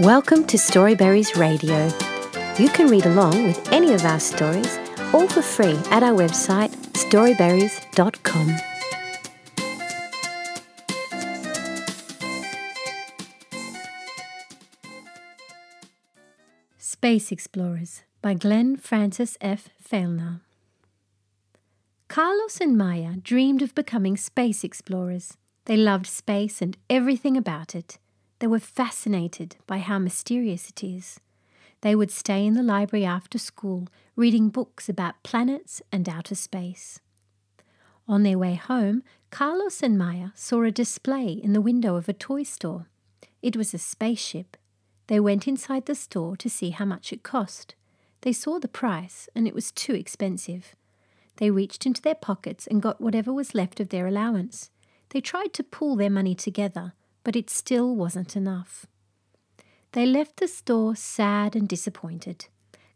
Welcome to Storyberries Radio. You can read along with any of our stories, all for free at our website storyberries.com. Space Explorers by Glenn Francis F. Failner. Carlos and Maya dreamed of becoming space explorers. They loved space and everything about it. They were fascinated by how mysterious it is. They would stay in the library after school, reading books about planets and outer space. On their way home, Carlos and Maya saw a display in the window of a toy store. It was a spaceship. They went inside the store to see how much it cost. They saw the price, and it was too expensive. They reached into their pockets and got whatever was left of their allowance. They tried to pull their money together, but it still wasn't enough. They left the store sad and disappointed.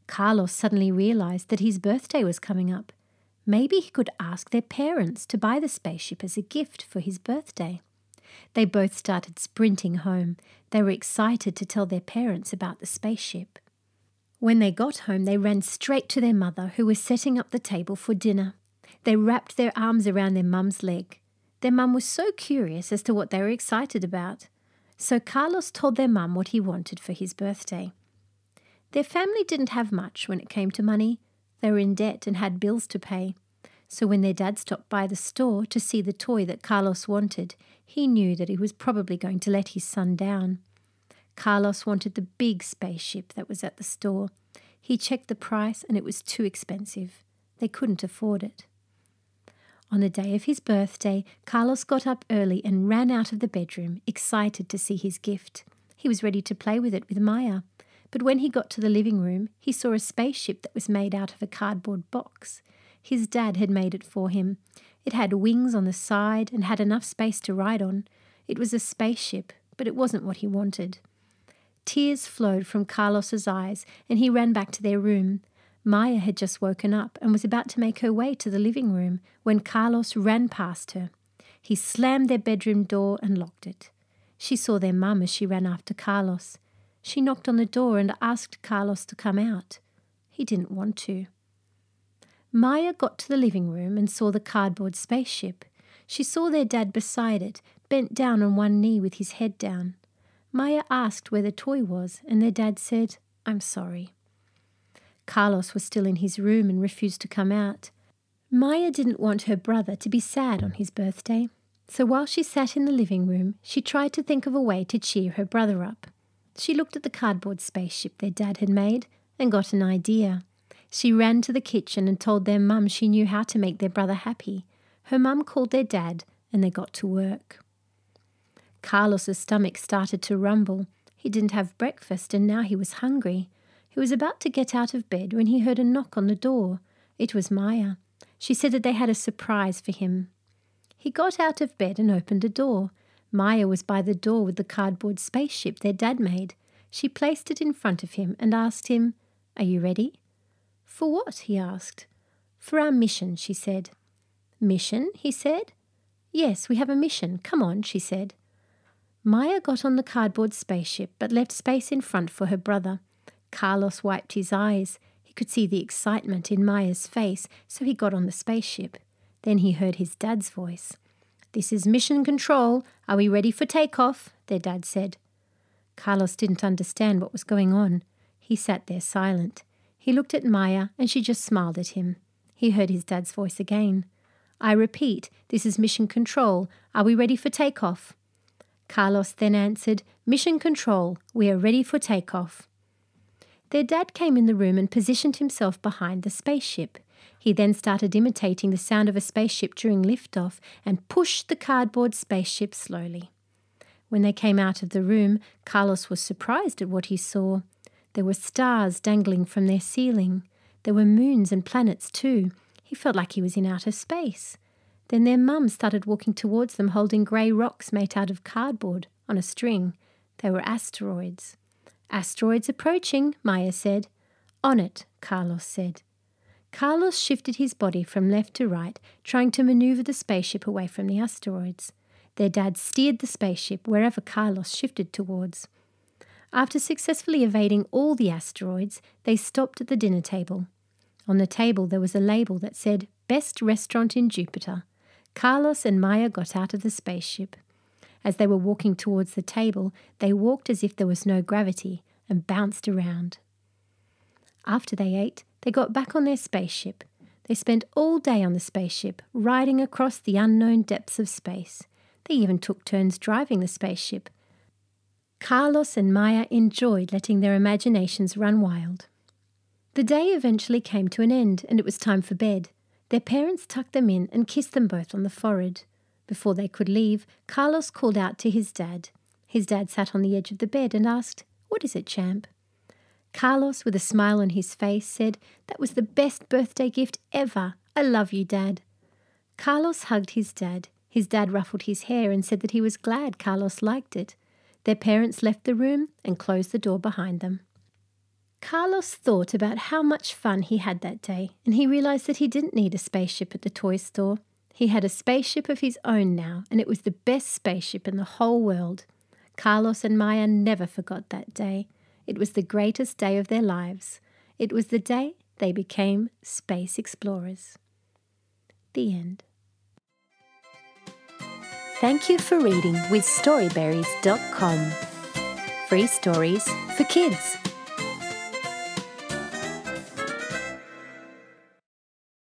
Carlos suddenly realized that his birthday was coming up. Maybe he could ask their parents to buy the spaceship as a gift for his birthday. They both started sprinting home. They were excited to tell their parents about the spaceship. When they got home, they ran straight to their mother, who was setting up the table for dinner. They wrapped their arms around their mum's leg. Their mum was so curious as to what they were excited about. So Carlos told their mum what he wanted for his birthday. Their family didn't have much when it came to money. They were in debt and had bills to pay. So when their dad stopped by the store to see the toy that Carlos wanted, he knew that he was probably going to let his son down. Carlos wanted the big spaceship that was at the store. He checked the price and it was too expensive. They couldn't afford it. On the day of his birthday, Carlos got up early and ran out of the bedroom, excited to see his gift. He was ready to play with it with Maya. But when he got to the living room, he saw a spaceship that was made out of a cardboard box. His dad had made it for him. It had wings on the side and had enough space to ride on. It was a spaceship, but it wasn't what he wanted. Tears flowed from Carlos's eyes, and he ran back to their room. Maya had just woken up and was about to make her way to the living room when Carlos ran past her. He slammed their bedroom door and locked it. She saw their mum as she ran after Carlos. She knocked on the door and asked Carlos to come out. He didn't want to. Maya got to the living room and saw the cardboard spaceship. She saw their dad beside it, bent down on one knee with his head down. Maya asked where the toy was, and their dad said, I'm sorry. Carlos was still in his room and refused to come out. Maya didn't want her brother to be sad on his birthday, so while she sat in the living room, she tried to think of a way to cheer her brother up. She looked at the cardboard spaceship their dad had made and got an idea. She ran to the kitchen and told their mum she knew how to make their brother happy. Her mum called their dad and they got to work. Carlos's stomach started to rumble. He didn't have breakfast and now he was hungry. He was about to get out of bed when he heard a knock on the door. It was Maya. She said that they had a surprise for him. He got out of bed and opened the door. Maya was by the door with the cardboard spaceship their dad made. She placed it in front of him and asked him, Are you ready? For what? he asked. For our mission, she said. Mission? he said. Yes, we have a mission. Come on, she said. Maya got on the cardboard spaceship but left space in front for her brother. Carlos wiped his eyes. He could see the excitement in Maya's face, so he got on the spaceship. Then he heard his dad's voice. This is mission control. Are we ready for takeoff? Their dad said. Carlos didn't understand what was going on. He sat there silent. He looked at Maya and she just smiled at him. He heard his dad's voice again. I repeat, this is mission control. Are we ready for takeoff? Carlos then answered, Mission control. We are ready for takeoff. Their dad came in the room and positioned himself behind the spaceship. He then started imitating the sound of a spaceship during liftoff and pushed the cardboard spaceship slowly. When they came out of the room, Carlos was surprised at what he saw. There were stars dangling from their ceiling. There were moons and planets too. He felt like he was in outer space. Then their mum started walking towards them holding grey rocks made out of cardboard on a string. They were asteroids. Asteroids approaching, Maya said. On it, Carlos said. Carlos shifted his body from left to right, trying to maneuver the spaceship away from the asteroids. Their dad steered the spaceship wherever Carlos shifted towards. After successfully evading all the asteroids, they stopped at the dinner table. On the table there was a label that said, Best Restaurant in Jupiter. Carlos and Maya got out of the spaceship. As they were walking towards the table, they walked as if there was no gravity and bounced around. After they ate, they got back on their spaceship. They spent all day on the spaceship, riding across the unknown depths of space. They even took turns driving the spaceship. Carlos and Maya enjoyed letting their imaginations run wild. The day eventually came to an end, and it was time for bed. Their parents tucked them in and kissed them both on the forehead. Before they could leave, Carlos called out to his dad. His dad sat on the edge of the bed and asked, What is it, champ? Carlos, with a smile on his face, said, That was the best birthday gift ever. I love you, Dad. Carlos hugged his dad. His dad ruffled his hair and said that he was glad Carlos liked it. Their parents left the room and closed the door behind them. Carlos thought about how much fun he had that day, and he realized that he didn't need a spaceship at the toy store. He had a spaceship of his own now, and it was the best spaceship in the whole world. Carlos and Maya never forgot that day. It was the greatest day of their lives. It was the day they became space explorers. The end. Thank you for reading with Storyberries.com. Free stories for kids.